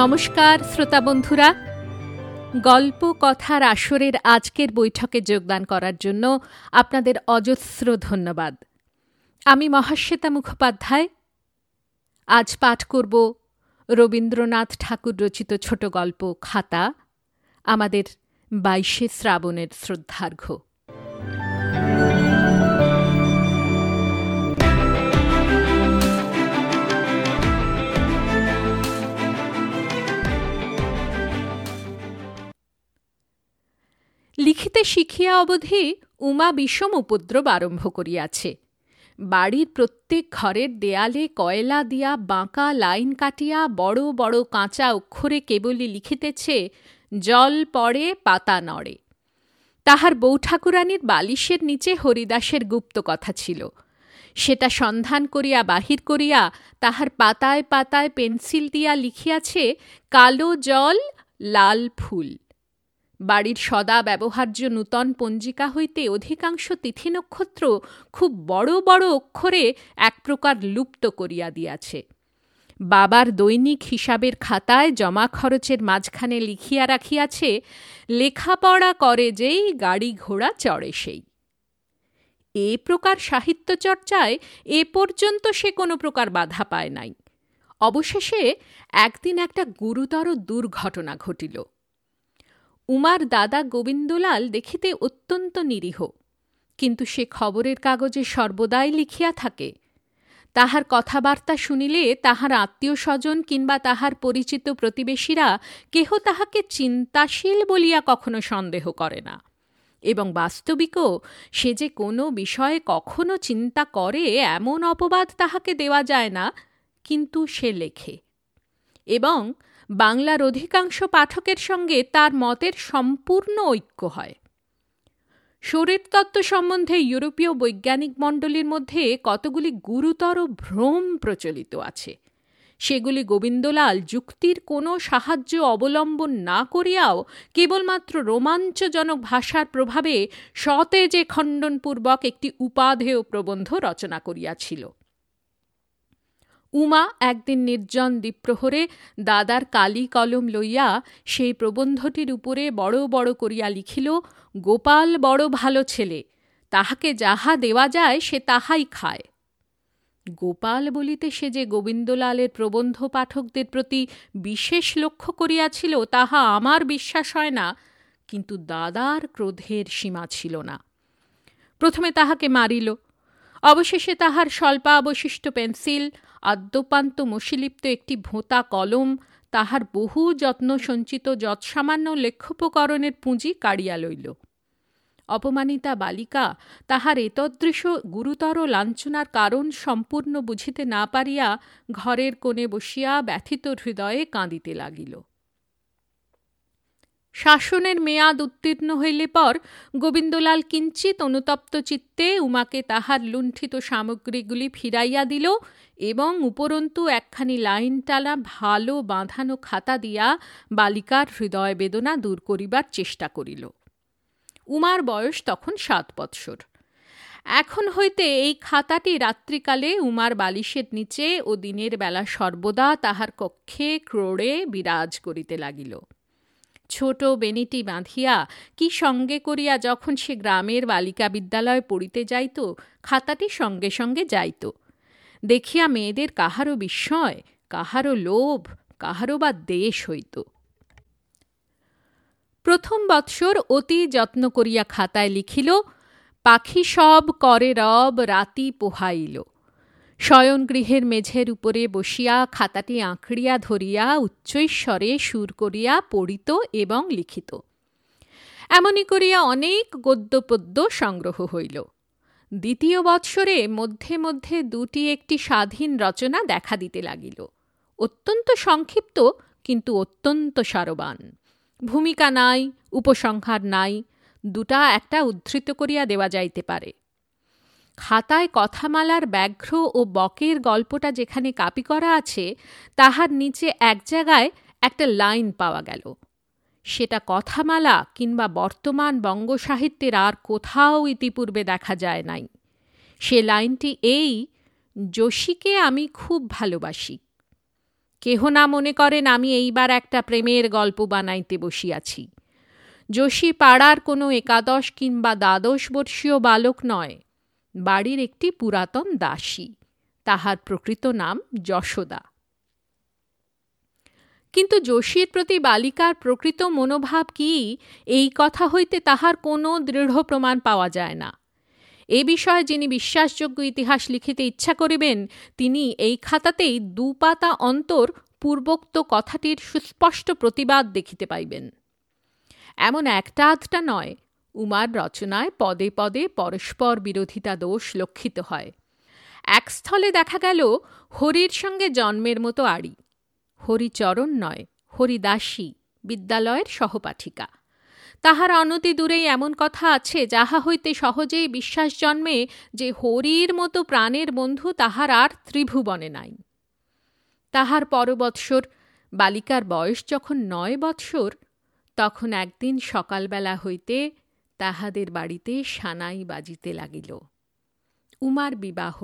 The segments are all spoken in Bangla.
নমস্কার, শ্রোতা বন্ধুরা। গল্প কথার আসরের আজকের বৈঠকে যোগদান করার জন্য আপনাদের অজস্র ধন্যবাদ। আমি মহাশ্বেতা মুখোপাধ্যায়। আজ পাঠ করব রবীন্দ্রনাথ ঠাকুর রচিত ছোট গল্প খাতা, আমাদের বাইশে শ্রাবণের শ্রদ্ধার্ঘ্য। লিখিতে শিখিয়া অবধি উমা বিষম উপদ্রব আরম্ভ করিয়াছে। বাড়ির প্রত্যেক ঘরের দেয়ালে কয়লা দিয়া বাঁকা লাইন কাটিয়া বড় বড় কাঁচা অক্ষরে কেবলই লিখিতেছে, জল পড়ে, পাতা নড়ে। তাহার বউ ঠাকুরানীর বালিশের নিচে হরিদাসের গুপ্ত কথা ছিল। সেটা সন্ধান করিয়া বাহির করিয়া তাহার পাতায় পাতায় পেন্সিল দিয়া লিখিয়াছে, কালো জল, লাল ফুল। বাড়ির সদা ব্যবহার্য নূতন পঞ্জিকা হইতে অধিকাংশ তিথি নক্ষত্র খুব বড় বড় অক্ষরে এক প্রকার লুপ্ত করিয়া দিয়াছে। বাবার দৈনিক হিসাবের খাতায় জমা খরচের মাঝখানে লিখিয়া রাখিয়াছে, লেখাপড়া করে যেই গাড়ি ঘোড়া চড়ে সেই। এ প্রকার সাহিত্য চর্চায় এ পর্যন্ত সে কোনো প্রকার বাধা পায় নাই। অবশেষে একদিন একটা গুরুতর দুর্ঘটনা ঘটিল। উমার দাদা গোবিন্দলাল দেখিতে অত্যন্ত নিরীহ। কিন্তু সে খবরের কাগজে সর্বদাই লিখিয়া থাকে। তাহার কথাবার্তা শুনিলে তাহার আত্মীয় স্বজন কিংবা তাহার পরিচিত প্রতিবেশীরা কেহ তাহাকে চিন্তাশীল বলিয়া কখনো সন্দেহ করে না। এবং বাস্তবিকও সে যে কোনো বিষয়ে কখনো চিন্তা করে এমন অপবাদ তাহাকে দেওয়া যায় না, কিন্তু সে লেখে। এবং বাংলার অধিকাংশ পাঠকের সঙ্গে তার মতের সম্পূর্ণ ঐক্য হয়। শরীরতত্ত্ব সম্বন্ধে ইউরোপীয় বৈজ্ঞানিক মণ্ডলীর মধ্যে কতগুলি গুরুতর ভ্রম প্রচলিত আছে, সেগুলি গোবিন্দলাল যুক্তির কোনো সাহায্য অবলম্বন না করিয়াও কেবলমাত্র রোমাঞ্চজনক ভাষার প্রভাবে সতেজে খণ্ডনপূর্বক একটি উপাধেয় প্রবন্ধ রচনা করিয়াছিল। উমা একদিন নির্জন দ্বীপ্রহরে দাদার কালি কলম লইয়া সেই প্রবন্ধটির উপরে বড় বড় করিয়া লিখিল, গোপাল বড় ভালো ছেলে, তাহাকে যাহা দেওয়া যায় সে তাহাই খায়। গোপাল বলিতে সে যে গোবিন্দলালের প্রবন্ধ পাঠকদের প্রতি বিশেষ লক্ষ্য করিয়াছিল, তাহা আমার বিশ্বাস হয় না, কিন্তু দাদার ক্রোধের সীমা ছিল না। প্রথমে তাহাকে মারিল অবশেষে তাহার স্বল্পাবশিষ্ট পেন্সিল, আদ্যপান্ত মশিলিপ্ত একটি ভোঁতা কলম, তাহার বহু যত্ন সঞ্চিত যৎসামান্য লেখ্যোপকরণের পুঁজি কাড়িয়া লইল। অপমানিতা বালিকা তাহার এতদৃশ গুরুতর লাঞ্ছনার কারণ সম্পূর্ণ বুঝিতে না পারিয়া ঘরের কোণে বসিয়া ব্যথিত হৃদয়ে কাঁদিতে লাগিল। শাসনের মেয়াদ উত্তীর্ণ হইলে পর গোবিন্দলাল কিঞ্চিত অনুতপ্ত চিত্তে উমাকে তাহার লুণ্ঠিত সামগ্রীগুলি ফিরাইয়া দিল এবং উপরন্তু একখানি লাইন টালা ভালো বাঁধানো খাতা দিয়া বালিকার হৃদয় বেদনা দূর করিবার চেষ্টা করিল। উমার বয়স তখন সাত বৎসর। এখন হইতে এই খাতাটি রাত্রিকালে উমার বালিশের নিচে ও দিনের বেলা সর্বদা তাহার কক্ষে ক্রোড়ে বিরাজ করিতে লাগিল। ছোট বেনিটি বাঁধিয়া, কি সঙ্গে করিয়া যখন সে গ্রামের বালিকা বিদ্যালয়ে পড়িতে যাইত, খাতাটি সঙ্গে সঙ্গে যাইত। দেখিয়া মেয়েদের কাহারও বিস্ময় কাহারও লোভ কাহারও বা দেশ হইত। প্রথম বৎসর অতি যত্ন করিয়া খাতায় লিখিল, পাখি সব করে রব, রাতি পোহাইল। শয়নগৃহের মেঝের উপরে বসিয়া খাতাটি আঁকড়িয়া ধরিয়া উচ্চৈস্বরে সুর করিয়া পড়িত এবং লিখিত। এমনি করিয়া অনেক গদ্যপদ্য সংগ্রহ হইল। দ্বিতীয় বৎসরে মধ্যে মধ্যে দুটি একটি স্বাধীন রচনা দেখা দিতে লাগিল। অত্যন্ত সংক্ষিপ্ত, কিন্তু অত্যন্ত সারবান। ভূমিকা নাই, উপসংহার নাই, দুটা একটা উদ্ধৃত করিয়া দেওয়া যাইতে পারে। খাতায় কথামালার ব্যাঘ্র ও বকের গল্পটা যেখানে কাপি করা আছে, তাহার নিচে এক জায়গায় একটা লাইন পাওয়া গেল। সেটা কথামালা কিংবা বর্তমান বঙ্গ সাহিত্যের আর কোথাও ইতিপূর্বে দেখা যায় নাই। সে লাইনটি এই যোশীকে আমি খুব ভালোবাসি। কেহ না মনে করেন আমি এইবার একটা প্রেমের গল্প বানাইতে বসিয়াছি। যোশী পাড়ার কোনো একাদশ কিংবা দ্বাদশ বর্ষীয় বালক নয়। বাড়ির একটি পুরাতন দাসী। তাহার প্রকৃত নাম যশোদা। কিন্তু যোশীর প্রতি বালিকার প্রকৃত মনোভাব কি? এই কথা হইতে তাহার কোনো দৃঢ় প্রমাণ পাওয়া যায় না। এ বিষয়ে যিনি বিশ্বাসযোগ্য ইতিহাস লিখিতে ইচ্ছা করিবেন, তিনি এই খাতাতেই দুপাতা অন্তর পূর্বোক্ত কথাটির সুস্পষ্ট প্রতিবাদ দেখিতে পাইবেন। এমন একটা আধটা নয় উমার রচনায় পদে পদে পরস্পর বিরোধিতা দোষ লক্ষিত হয়। এক স্থলে দেখা গেল হরির সঙ্গে জন্মের মতো আড়ি। হরিচরণ নয় হরিদাসী বিদ্যালয়ের সহপাঠিকা। তাহার অনতি দূরেই এমন কথা আছে যাহা হইতে সহজেই বিশ্বাস জন্মে যে হরির মতো প্রাণের বন্ধু তাহার আর ত্রিভুবনে নাই। তাহার পরবৎসর, বালিকার বয়স যখন নয় বৎসর, তখন একদিন সকালবেলা হইতে তাহাদের বাড়িতে সানাই বাজিতে লাগিল। উমার বিবাহ।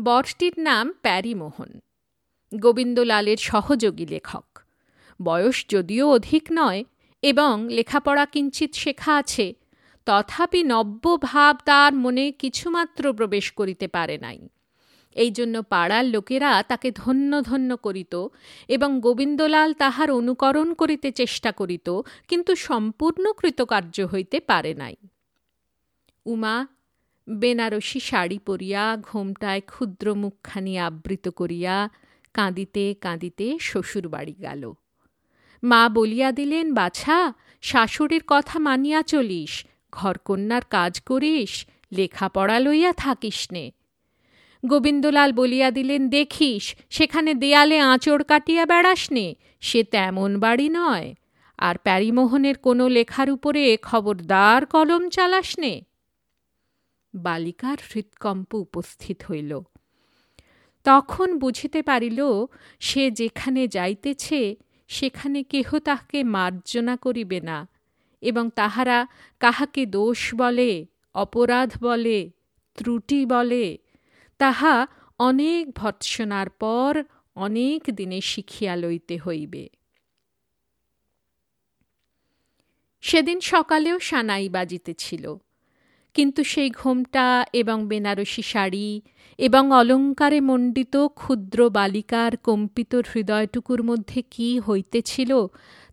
বরটির নাম প্যারিমোহন। গোবিন্দলালের সহযোগী লেখক। বয়স যদিও অধিক নয় এবং লেখাপড়া কিঞ্চিত শেখা আছে, তথাপি নব্য ভাব তার মনে কিছুমাত্র প্রবেশ করিতে পারে নাই। এই জন্য পাড়ার লোকেরা তাকে ধন্য ধন্য করিত এবং গোবিন্দলাল তাহার অনুকরণ করিতে চেষ্টা করিত, কিন্তু সম্পূর্ণ কৃতকার্য হইতে পারে নাই। উমা, বেনারসি শাড়ি পরিয়া, ঘোমটায় ক্ষুদ্র মুখখানি আবৃত করিয়া কাঁদিতে কাঁদিতে শ্বশুর বাড়ি গেল। মা বলিয়া দিলেন, বাছা, শাশুড়ির কথা মানিয়া চলিস, ঘরকন্যার কাজ করিস, লেখাপড়া লইয়া থাকিস নে। গোবিন্দলাল বলিয়া দিলেন, দেখিস, সেখানে দেয়ালে আঁচড় কাটিয়া বেড়াস নে সে তেমন বাড়ি নয়। আর প্যারিমোহনের কোনো লেখার উপরে খবরদার কলম চালাস নে বালিকার হৃৎকম্প উপস্থিত হইল। তখন বুঝিতে পারিল, সে যেখানে যাইতেছে, সেখানে কেহ তাহাকে মার্জনা করিবে না, এবং তাহারা কাহাকে দোষ বলে, অপরাধ বলে, ত্রুটি বলে তাহা অনেক ভৎসনার পর অনেক দিনে শিখিয়া লইতে হইবে। সেদিন সকালেও সানাই বাজিতেছিল, কিন্তু সেই ঘোমটা এবং বেনারসি শাড়ি এবং অলঙ্কারে মণ্ডিত ক্ষুদ্র বালিকার কম্পিত হৃদয়টুকুর মধ্যে কি হইতেছিল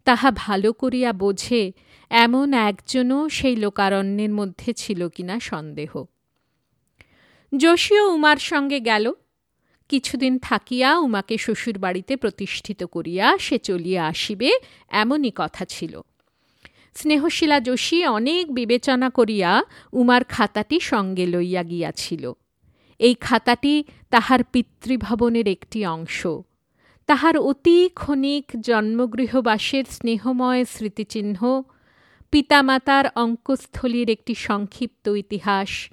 তাহা ভালো করিয়া বোঝে এমন একজনও সেই লোকারণ্যের মধ্যে ছিল কিনা সন্দেহ। যোশীও উমার সঙ্গে গেল। কিছুদিন থাকিয়া উমাকে শ্বশুর বাড়িতে প্রতিষ্ঠিত করিয়া সে চলিয়া আসিবে, এমনই কথা ছিল। স্নেহশীলা যোশী অনেক বিবেচনা করিয়া উমার খাতাটি সঙ্গে লইয়া গিয়াছিল। এই খাতাটি তাহার পিতৃভবনের একটি অংশ। তাহার অতি ক্ষণিক জন্মগৃহবাসের স্নেহময় স্মৃতিচিহ্ন, পিতামাতার অঙ্কস্থলীর একটি সংক্ষিপ্ত ইতিহাস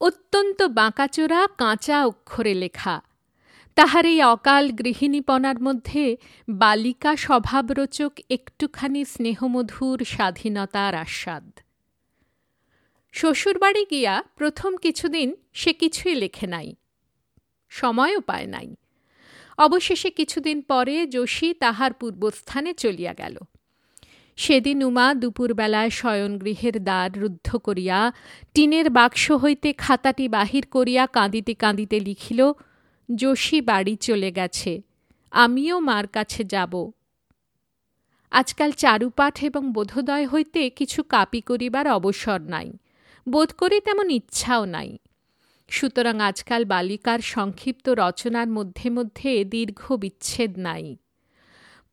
অত্যন্ত বাঁকাচোরা কাঁচা অক্ষরে লেখা। তাহার এই অকাল গৃহিণীপনার মধ্যে বালিকা স্বভাবরোচক একটুখানি স্নেহমধুর স্বাধীনতার আস্বাদ। শ্বশুরবাড়ি গিয়া প্রথম কিছুদিন সে কিছুই লেখে নাই, সময়ও পায় নাই। অবশেষে কিছুদিন পরে যোশী তাহার পূর্বস্থানে চলিয়া গেল। সেদিন উমা দুপুরবেলায় শয়নগৃহের দ্বার রুদ্ধ করিয়া টিনের বাক্স হইতে খাতাটি বাহির করিয়া কাঁদিতে কাঁদিতে লিখিল, যোশী বাড়ি চলে গেছে, আমিও মার কাছে যাব। আজকাল চারুপাঠ এবং বোধোদয় হইতে কিছু কাপি করিবার অবসর নাই, বোধ করি তেমন ইচ্ছাও নাই। সুতরাং আজকাল বালিকার সংক্ষিপ্ত রচনার মধ্যে মধ্যে দীর্ঘ বিচ্ছেদ নাই।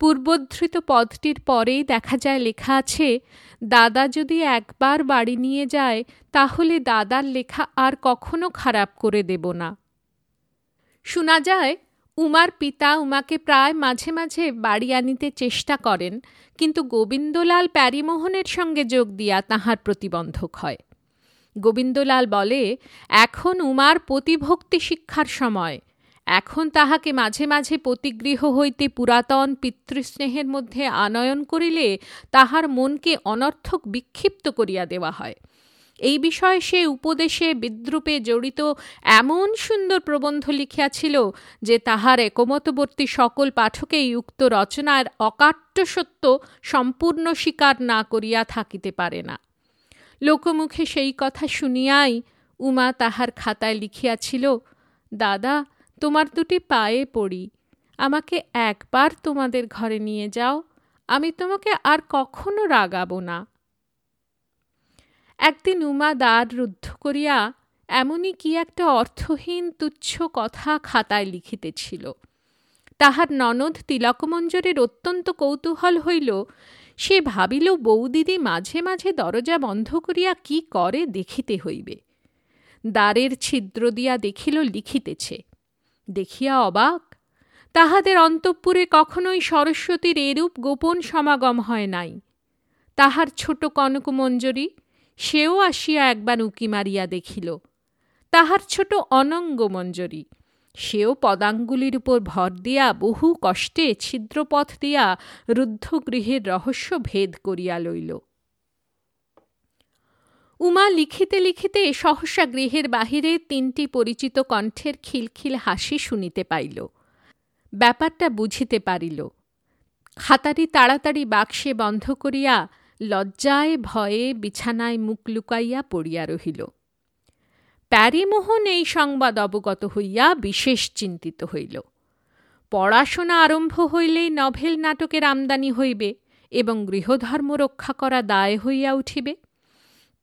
পূর্বোদ্ধৃত পদটির পরেই দেখা যায়, লেখা আছে, দাদা যদি একবার বাড়ি নিয়ে যায়, তাহলে দাদার লেখা আর কখনো খারাপ করে দেব না। শোনা যায়, উমার পিতা উমাকে প্রায় মাঝে মাঝে বাড়ি আনিতে চেষ্টা করেন, কিন্তু গোবিন্দলাল প্যারিমোহনের সঙ্গে যোগ দিয়া তাহার প্রতিবন্ধক হয়। গোবিন্দলাল বলে, এখন উমার প্রতিভক্তি শিক্ষার সময়। এখন তাহাকে মাঝে মাঝে পতিগৃহ হইতে পুরাতন পিতৃস্নেহের মধ্যে আনয়ন করিলে তাহার মনকে অনর্থক বিক্ষিপ্ত করিয়া দেওয়া হয়। এই বিষয়ে সে উপদেশে বিদ্রুপে জড়িত এমন সুন্দর প্রবন্ধ লিখিয়াছিল যে তাহার একমতবর্তী সকল পাঠকেই উক্ত রচনার অকাট্য সত্য সম্পূর্ণ স্বীকার না করিয়া থাকিতে পারে না। লোকমুখে সেই কথা শুনিয়াই উমা তাহার খাতায় লিখিয়াছিল, দাদা তোমার দুটি পায়ে পড়ি। আমাকে একবার তোমাদের ঘরে নিয়ে যাও। আমি তোমাকে আর কখনো রাগাব না। একদিন উমা দ্বার রুদ্ধ করিয়া এমনই কি একটা অর্থহীন তুচ্ছ কথা খাতায় লিখিতেছিল। তাহার ননদ তিলকমঞ্জরের অত্যন্ত কৌতূহল হইল, সে ভাবিল বৌদিদি মাঝে মাঝে দরজা বন্ধ করিয়া কি করে দেখিতে হইবে। দ্বারের ছিদ্র দিয়া দেখিল লিখিতেছে দেখিয়া অবাক, তাহাদের অন্তঃপুরে কখনোই সরস্বতীর এরূপ গোপন সমাগম হয় নাই। তাহার ছোট কনকমঞ্জরী সেও আসিয়া একবার উঁকি মারিয়া দেখিল। তাহার ছোট অনঙ্গ মঞ্জরী সেও পদাঙ্গুলির উপর ভর দিয়া বহু কষ্টে ছিদ্রপথ দিয়া রুদ্ধগৃহের রহস্য ভেদ করিয়া লইল। উমা লিখিতে লিখিতে সহসা গৃহের বাহিরে তিনটি পরিচিত কণ্ঠের খিলখিল হাসি শুনিতে পাইল। ব্যাপারটা বুঝিতে পারিল। খাতাটি তাড়াতাড়ি বাক্সে বন্ধ করিয়া লজ্জায়, ভয়ে, বিছানায় মুখ লুকাইয়া পড়িয়া রহিল। প্যারিমোহন এই সংবাদ অবগত হইয়া বিশেষ চিন্তিত হইল। পড়াশোনা আরম্ভ হইলেই নভেল নাটকের আমদানি হইবে এবং গৃহধর্ম রক্ষা করা দায় হইয়া উঠিবে।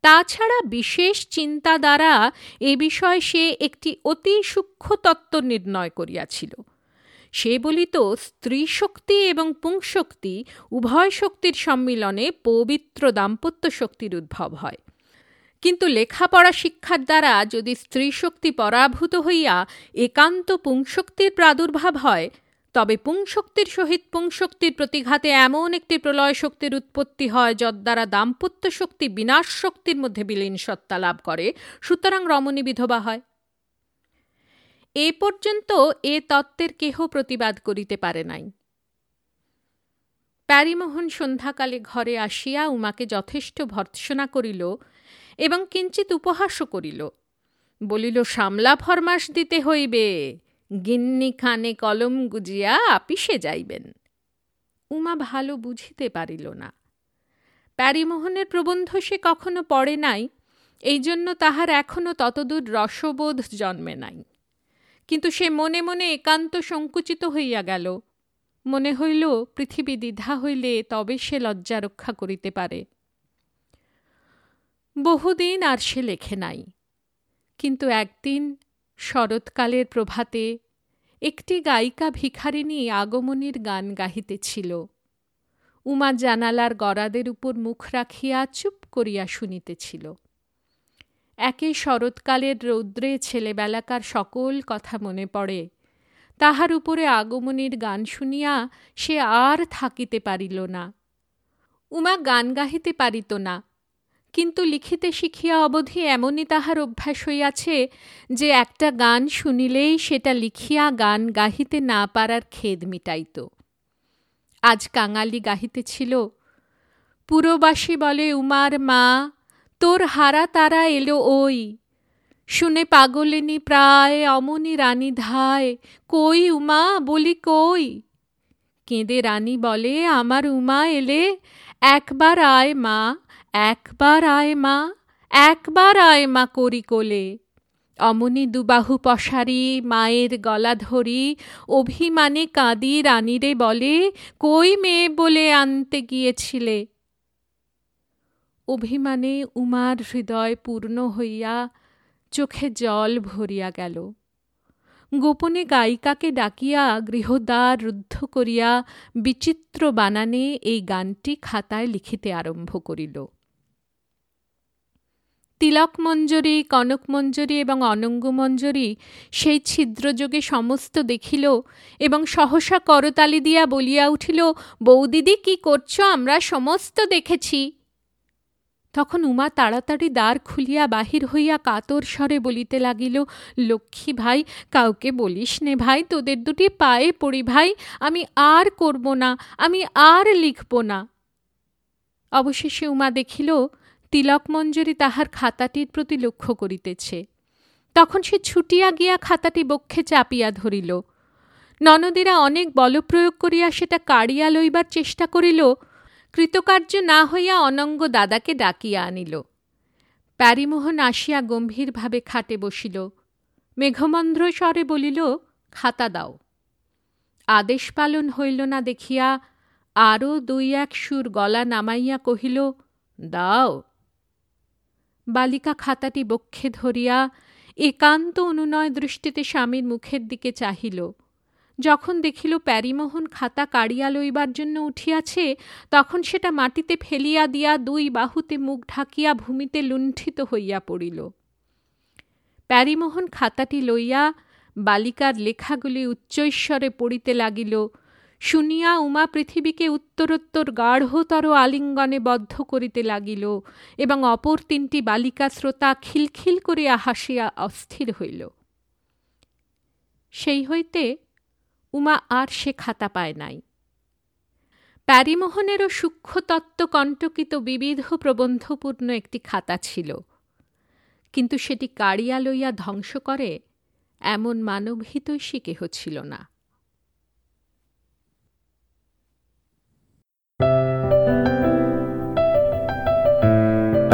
তাছাড়া বিশেষ চিন্তা দ্বারা এ বিষয়ে সে একটি অতি সূক্ষ্ম তত্ত্ব নির্ণয় করিয়াছিল। সে বলিত, স্ত্রী শক্তি এবং পুংশক্তি উভয় শক্তির সম্মিলনে পবিত্র দাম্পত্য শক্তির উদ্ভব হয়। কিন্তু লেখাপড়া শিক্ষার দ্বারা যদি স্ত্রী শক্তি পরাভূত হইয়া একান্ত পুংশক্তির প্রাদুর্ভাব হয় তবে পুংশক্তির সহিত পুংশক্তির প্রতিঘাতে এমন একটি প্রলয় শক্তির উৎপত্তি হয় যদ্বারা দাম্পত্য শক্তি বিনাশ শক্তির মধ্যে বিলীন সত্তা লাভ করে, সুতরাং রমণী বিধবা হয়। এ পর্যন্ত এ তত্ত্বের কেহ প্রতিবাদ করিতে পারে নাই। প্যারিমোহন সন্ধ্যাকালে ঘরে আসিয়া উমাকে যথেষ্ট ভর্ৎসনা করিল এবং কিঞ্চিত উপহাসও করিল। বলিল সামলা ফরমাস দিতে হইবে। গিন্নি খানে কলম গুজিয়া আপিসে যাইবেন। উমা ভালো বুঝিতে পারিল না। প্যারিমোহনের প্রবন্ধ সে কখনো পড়ে নাই, এই জন্য তাহার এখনও ততদূর রসবোধ জন্মে নাই। কিন্তু সে মনে মনে একান্ত সংকুচিত হইয়া গেল। মনে হইল, পৃথিবী দ্বিধা হইলে তবে সে লজ্জা রক্ষা করিতে পারে। বহুদিন আর সে লেখে নাই। কিন্তু একদিন শরৎকালের প্রভাতে একটি গায়িকা ভিখারিণী আগমনীর গান গাহিতেছিল। উমা জানালার গড়াদের উপর মুখ রাখিয়া চুপ করিয়া শুনিতেছিল। একে শরৎকালের রৌদ্রে ছেলেবেলাকার সকল কথা মনে পড়ে। তাহার উপরে আগমনীর গান শুনিয়া সে আর থাকিতে পারিল না। উমা গান গাহিতে পারিত না। কিন্তু লিখিতে শিখিয়া অবধি এমনই তাহার অভ্যাস হইয়াছে যে একটা গান শুনিলেই সেটা লিখিয়া গান গাহিতে না পারার খেদ মিটাইত। আজ কাঙালি গাহিতেছিল, পুরবাসী বলে, উমার মা, তোর হারা তারা এলো ওই। শুনে পাগলিনী প্রায়, অমনি রানী ধায়, কই উমা, বলি কই? কেঁদে রানী বলে, আমার উমা এলে, একবার আয় মা একবার আয় মা, একবার আয় মা করি কোলে। অমনি দুবাহু পশারি মায়ের গলা ধরি, অভিমানে কাঁদি রানীরে বলে, কই মেয়ে বলে আনতে গিয়েছিলে? অভিমানে উমার হৃদয় পূর্ণ হইয়া চোখে জল ভরিয়া গেল। গোপনে গায়িকাকে ডাকিয়া গৃহদ্বার রুদ্ধ করিয়া বিচিত্র বানানে এই গানটি খাতায় লিখিতে আরম্ভ করিল। তিলক মঞ্জরী, কনক মঞ্জরী এবং অনঙ্গ মঞ্জরী সেই ছিদ্রযোগে সমস্ত দেখিল এবং সহসা করতালি দিয়া বলিয়া উঠিল, বৌদিদি, কি করছ? আমরা সমস্ত দেখেছি। তখন উমা তাড়াতাড়ি দ্বার খুলিয়া বাহির হইয়া কাতর স্বরে বলিতে লাগিল, লক্ষ্মী ভাই, কাউকে বলিস নে ভাই, তোদের দুটি পায়ে পড়ি ভাই, আমি আর করব না, আমি আর লিখব না। অবশেষে উমা দেখিল তিলকমঞ্জরি তাহার খাতাটির প্রতি লক্ষ্য করিতেছে। তখন সে ছুটিয়া গিয়া খাতাটি বক্ষে চাপিয়া ধরিল। ননদীরা অনেক বলপ্রয়োগ করিয়া সেটা কাড়িয়া লইবার চেষ্টা করিল, কৃতকার্য না হইয়া অনঙ্গ দাদাকে ডাকিয়া আনিল। প্যারিমোহন আসিয়া গম্ভীরভাবে খাটে বসিল। মেঘমন্দ্র স্বরে বলিল, খাতা দাও। আদেশ পালন হইল না দেখিয়া আরও দুই এক সুর গলা নামাইয়া কহিল, দাও। বালিকা খাতাটি বক্ষে ধরিয়া একান্ত অনুনয় দৃষ্টিতে স্বামীর মুখের দিকে চাহিল। যখন দেখিল প্যারিমোহন খাতা কাড়িয়া লইবার জন্য উঠিয়াছে, তখন সেটা মাটিতে ফেলিয়া দিয়া দুই বাহুতে মুখ ঢাকিয়া ভূমিতে লুণ্ঠিত হইয়া পড়িল। প্যারিমোহন খাতাটি লইয়া বালিকার লেখাগুলি উচ্চৈশ্বরে পড়িতে লাগিল। শুনিয়া উমা পৃথিবীকে উত্তরোত্তর গাঢ়তর আলিঙ্গনে বদ্ধ করিতে লাগিল এবং অপর তিনটি বালিকা শ্রোতা খিলখিল করিয়া হাসিয়া অস্থির হইল। সেই হইতে উমা আর সে খাতা পায় নাই। প্যারিমোহনেরও সূক্ষ্মতত্ত্ব কণ্টকিত বিবিধ প্রবন্ধপূর্ণ একটি খাতা ছিল। কিন্তু সেটি কাড়িয়া লইয়া ধ্বংস করে এমন মানবহিতৈষী কেহ ছিল না।